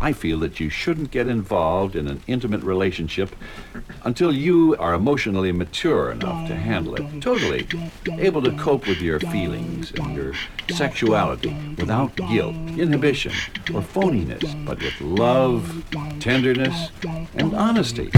I feel that you shouldn't get involved in an intimate relationship until you are emotionally mature enough to handle it, totally able to cope with your feelings and your sexuality without guilt, inhibition, or phoniness, but with love, tenderness, and honesty.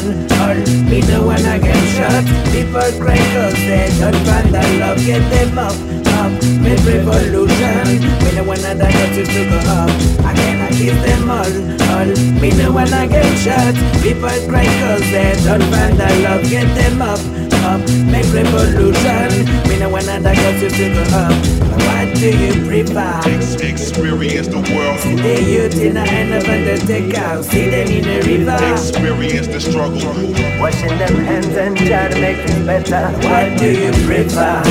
gun Or be the one I get shot People cry cause they don't find the love. Get them up, up, make revolution. Be the one that gets you to go up. Again I give them all, all. Be the one I get shot People cry cause they don't find the love. Get them up up, make revolution. We know another other got to figure up. What do you prefer? Experience the world. See the youth in the hand of. See them in the river. Experience the struggle. Washing them hands and try to make things better. What do you prefer?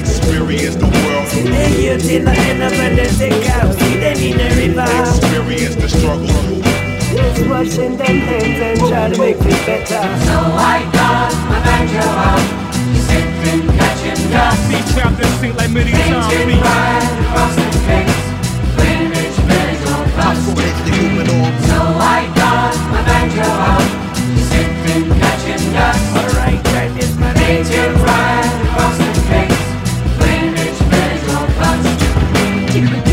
Experience the world. See the youth in the hand of. See them in the river. Experience the struggle. Just watching them hands and try to make me better. So I got my banjo out. Sipping, catching dust. Be trapped in sync like many times. Right across the face. Rich, berries, or dust. So I got my banjo out. Sipping, catching dust. Alright, that is my nature. Right across the face. Rich, berries, or dust.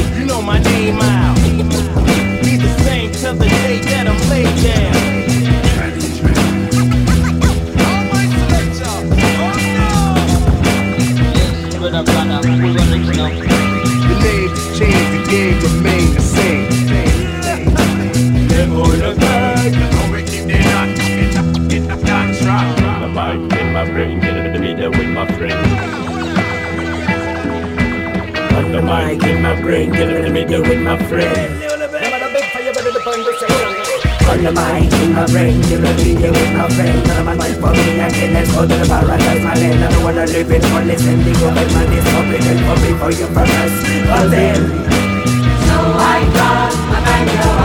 my brain, get rid of me with my friend. Pull the mind, in my brain, give a video with my friend. None of my life for me, I can't let go to the paradise My land, I don't wanna live in for listen The government man is forbidden for me, for you for us But then, so I got a bankroll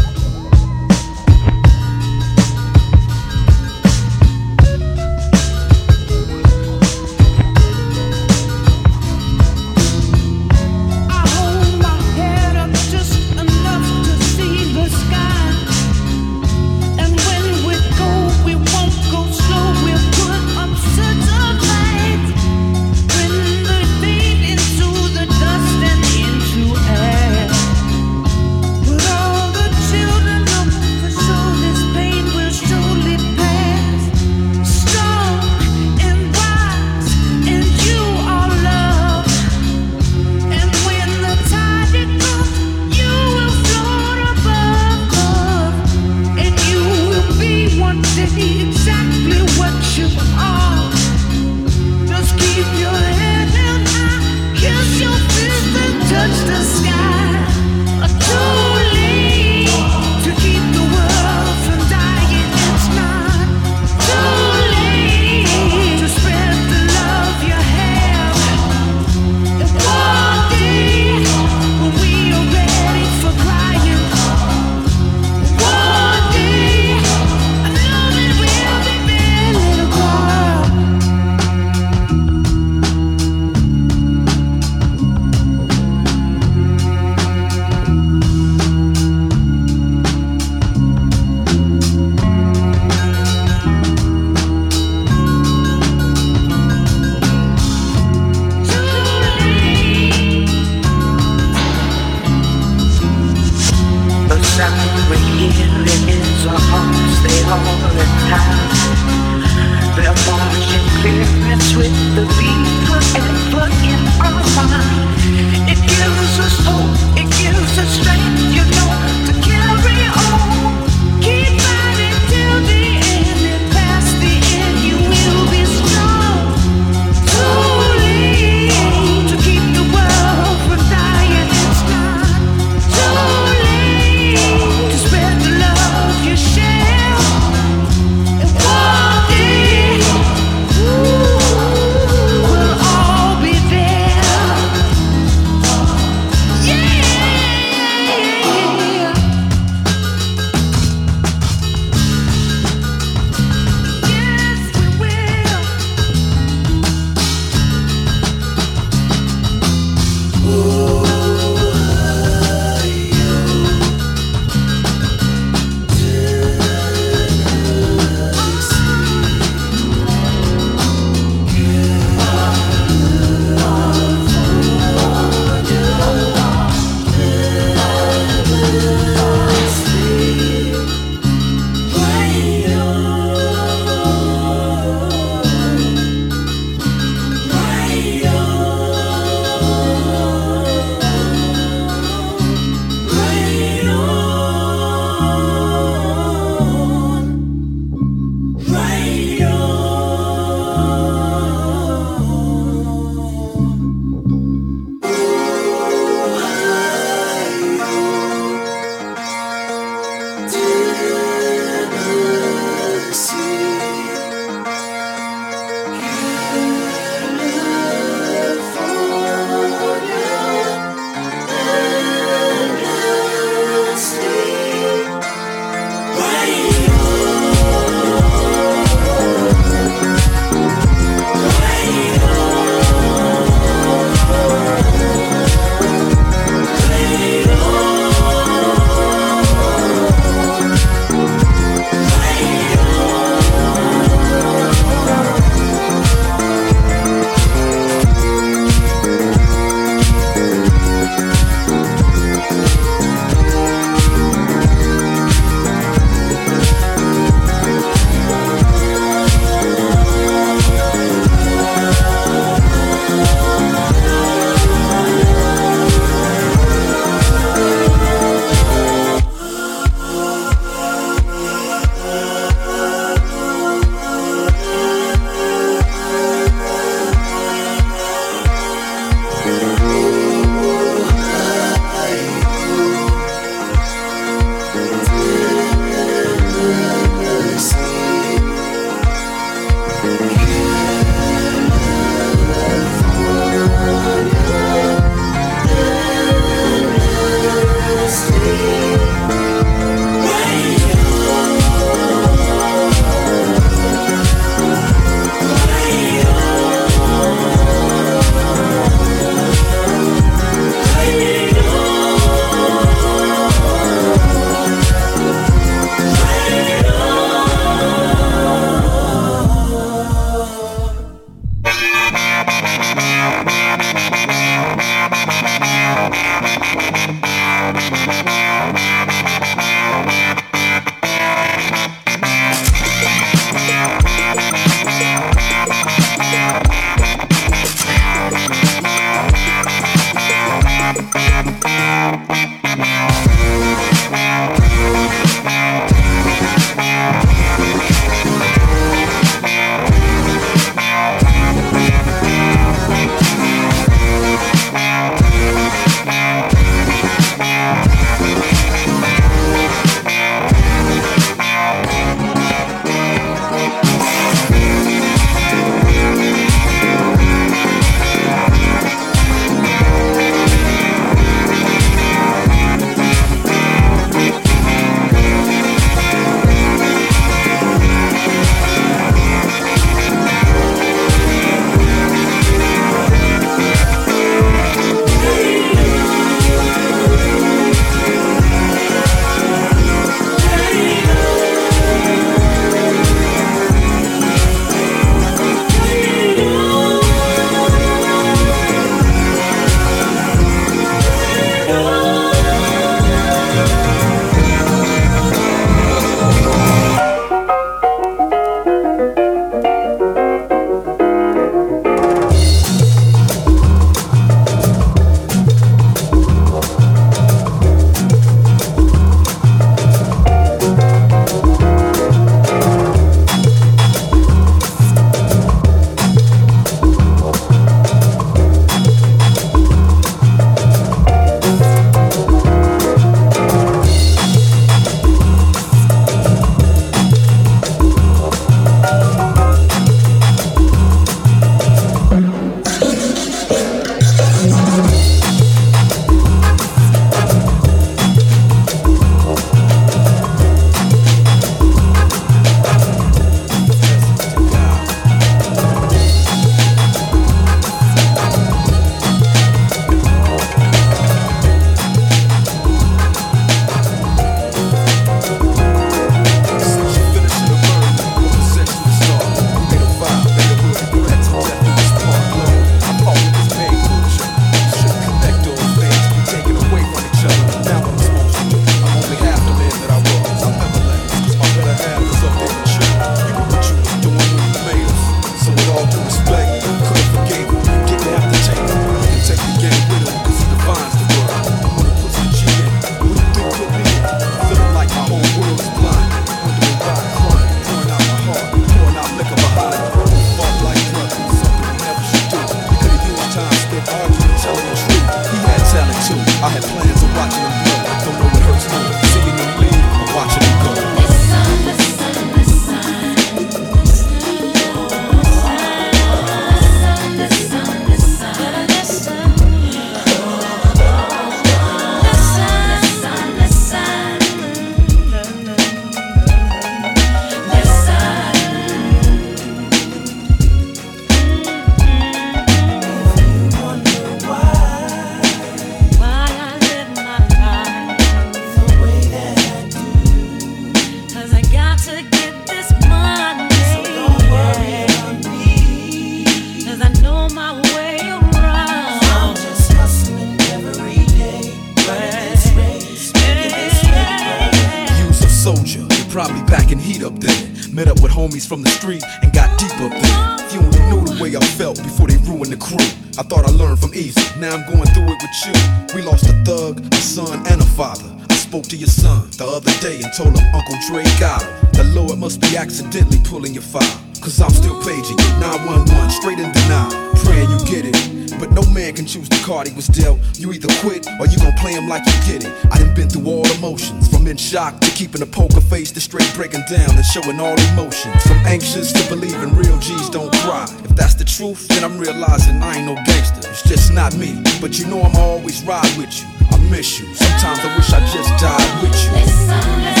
homies from the street and got deep up there. Only knew the way I felt before they ruined the crew. I thought I learned from Eazy, now I'm going through it with you. We lost a thug, a son, and a father. I spoke to your son the other day and told him Uncle Dre got him. The Lord must be accidentally pulling your file. Cause I'm still paging you, 911, straight in denial. Praying you get it. But no man can choose the card he was dealt. You either quit or you gon' play him like you get it. I done been through all emotions, from in shock to keeping a poker face to straight breaking down and showing all emotions. From anxious to believing real G's don't cry. If that's the truth, then I'm realizing I ain't no gangster. It's just not me. But you know I'ma always ride with you. I miss you. Sometimes I wish I just died with you.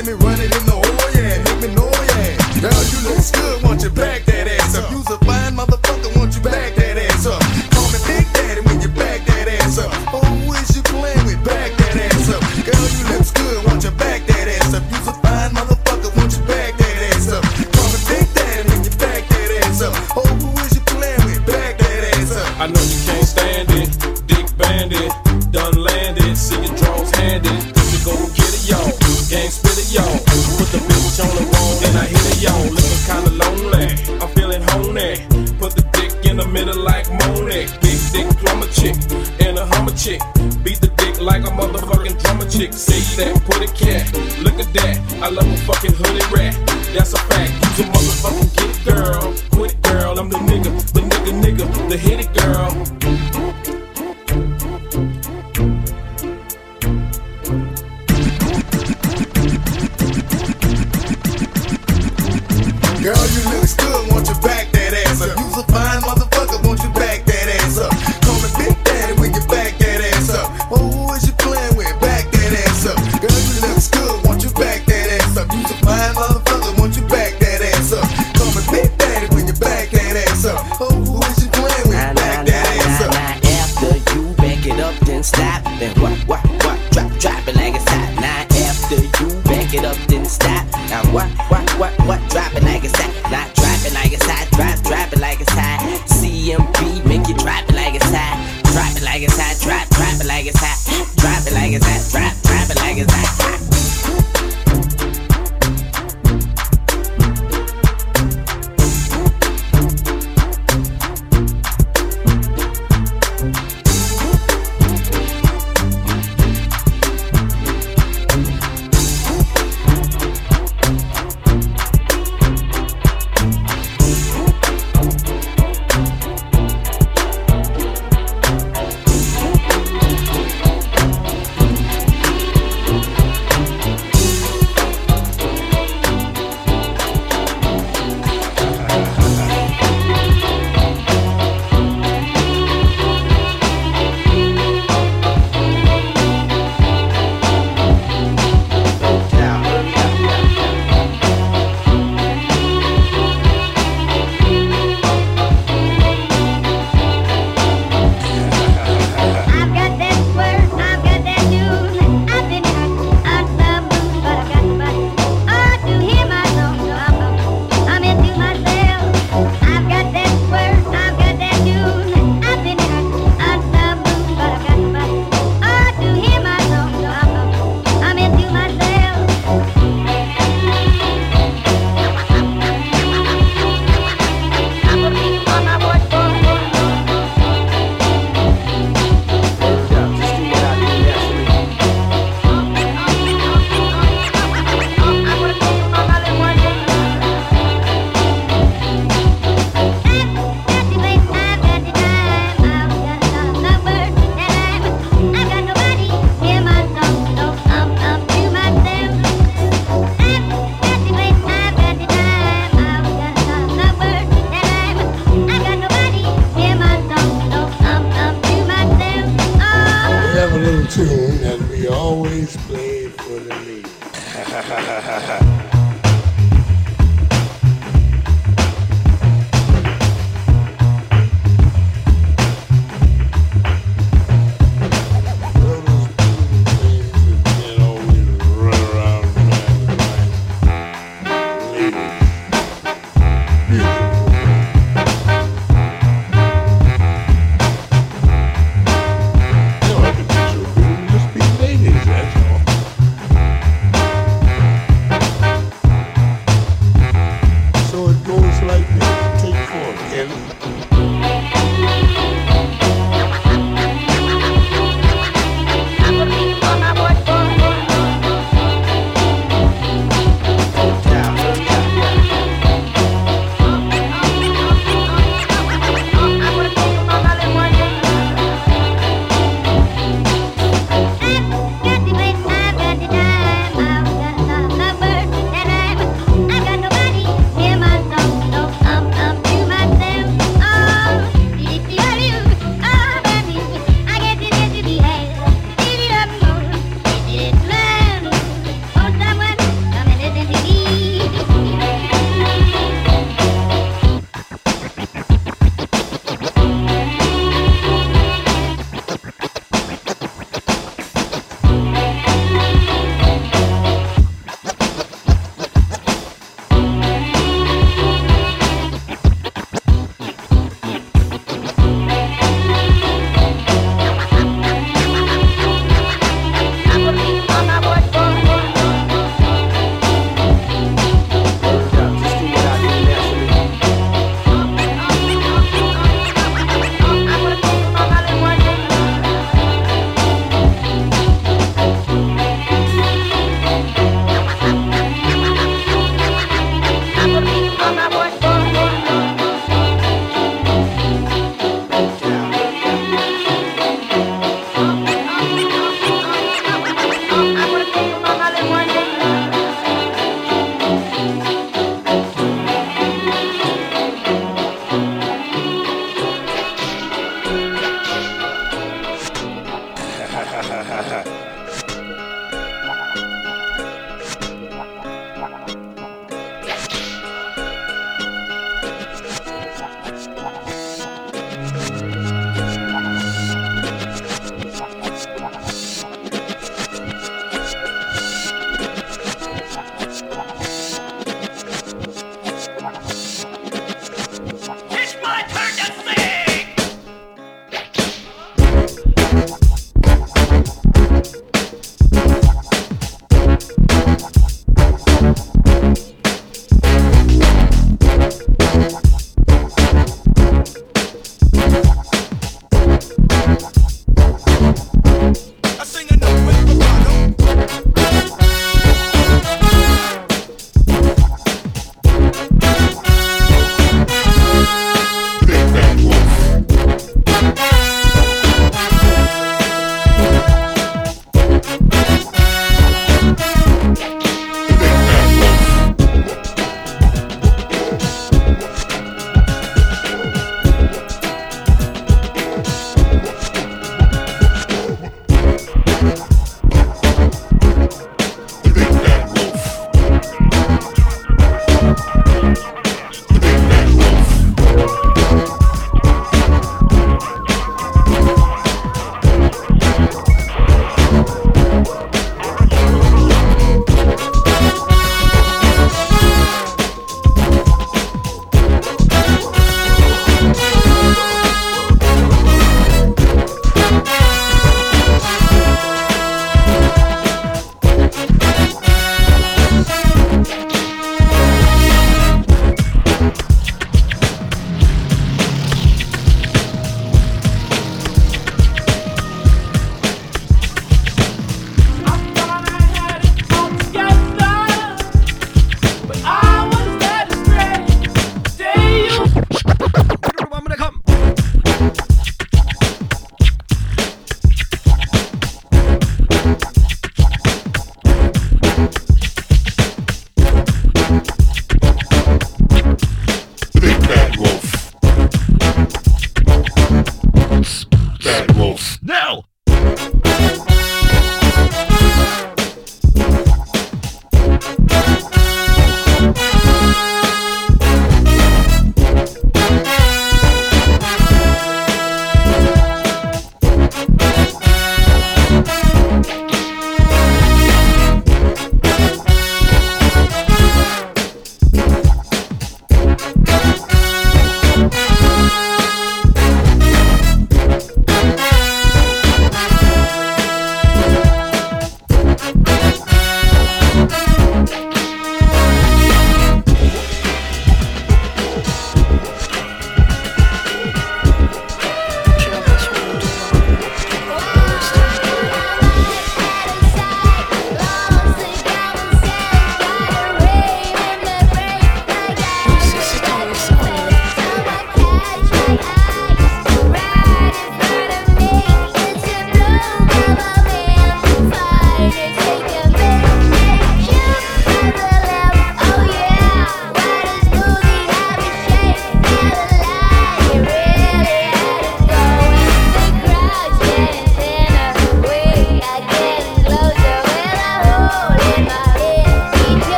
Let me run it in the oil, yeah. Make me know, yeah. Girl, you look good, want you back that ass up. You's a fine mother.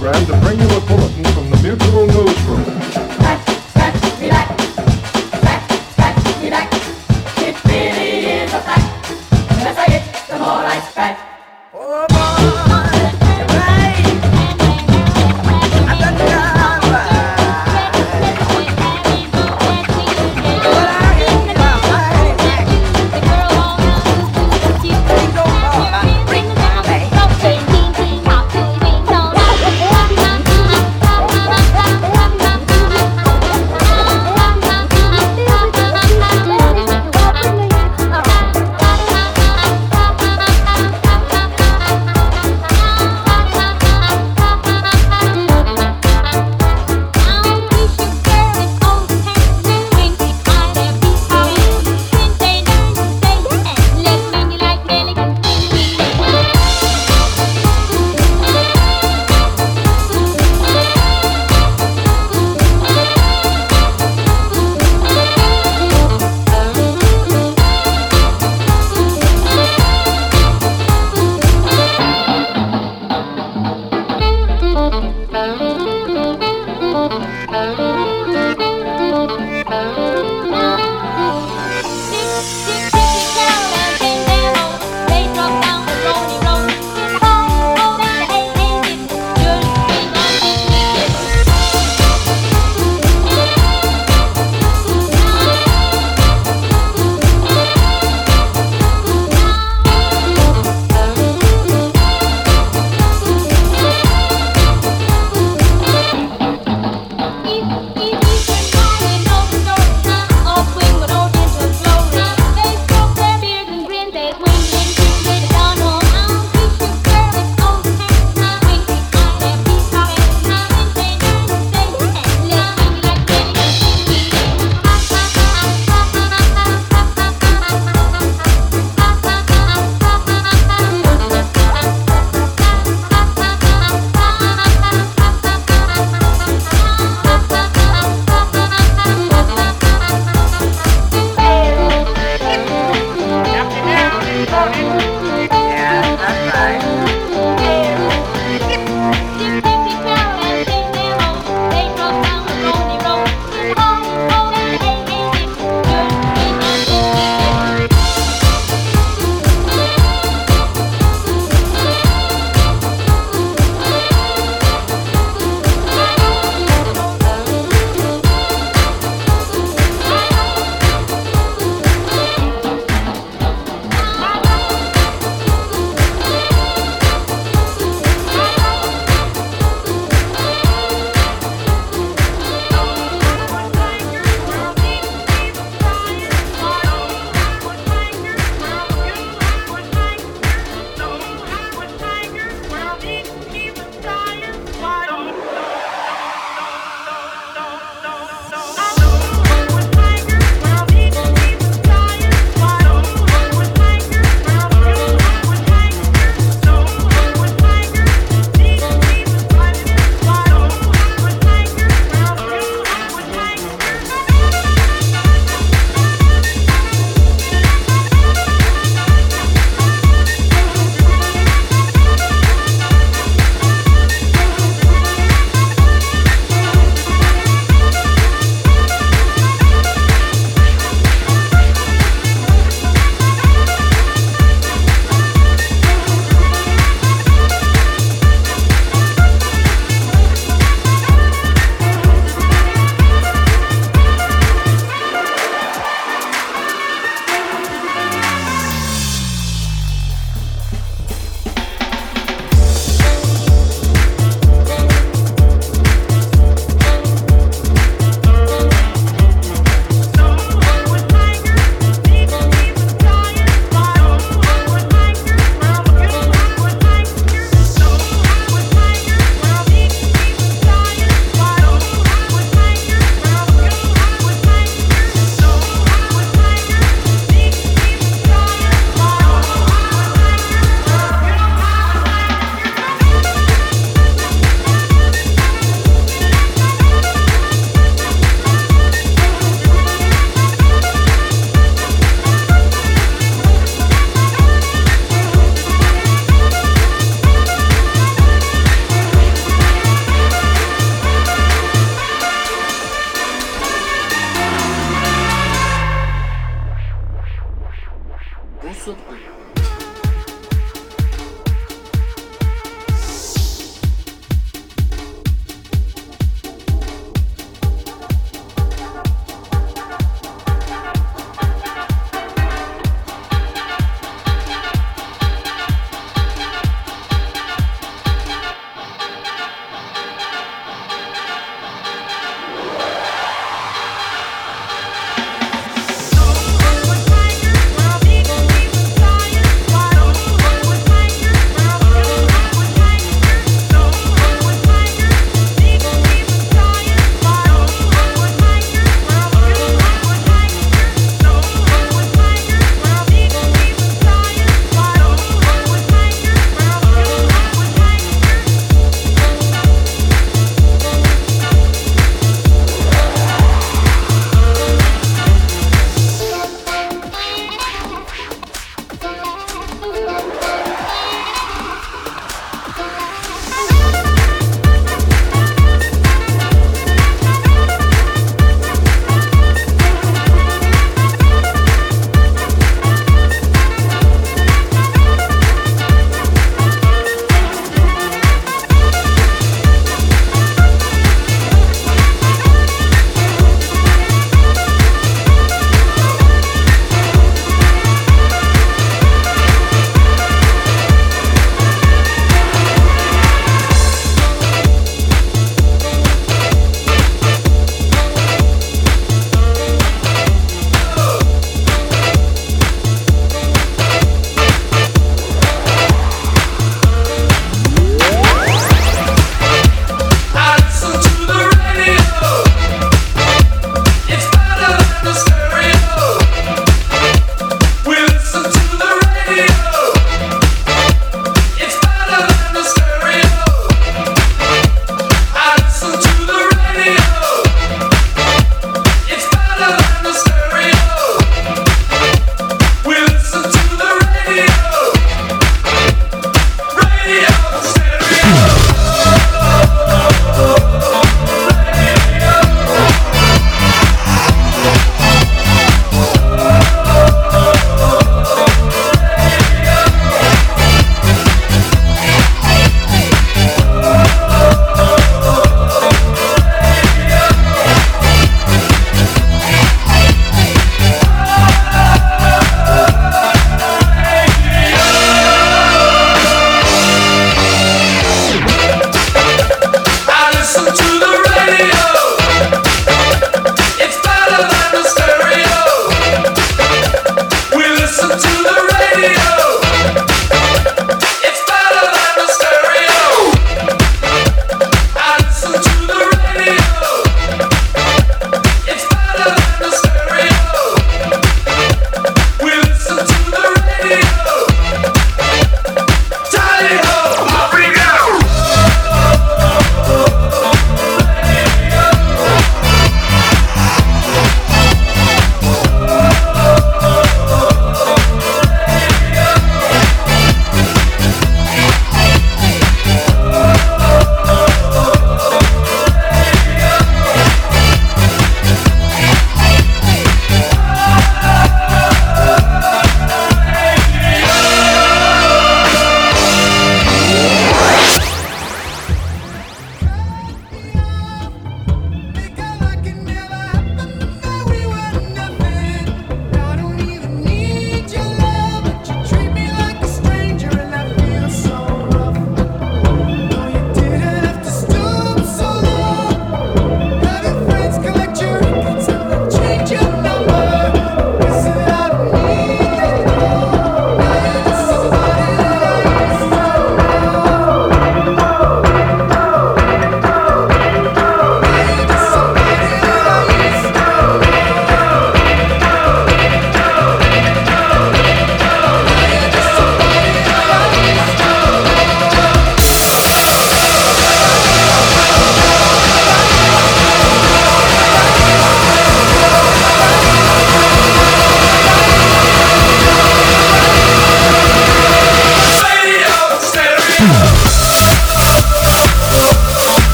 program to bring you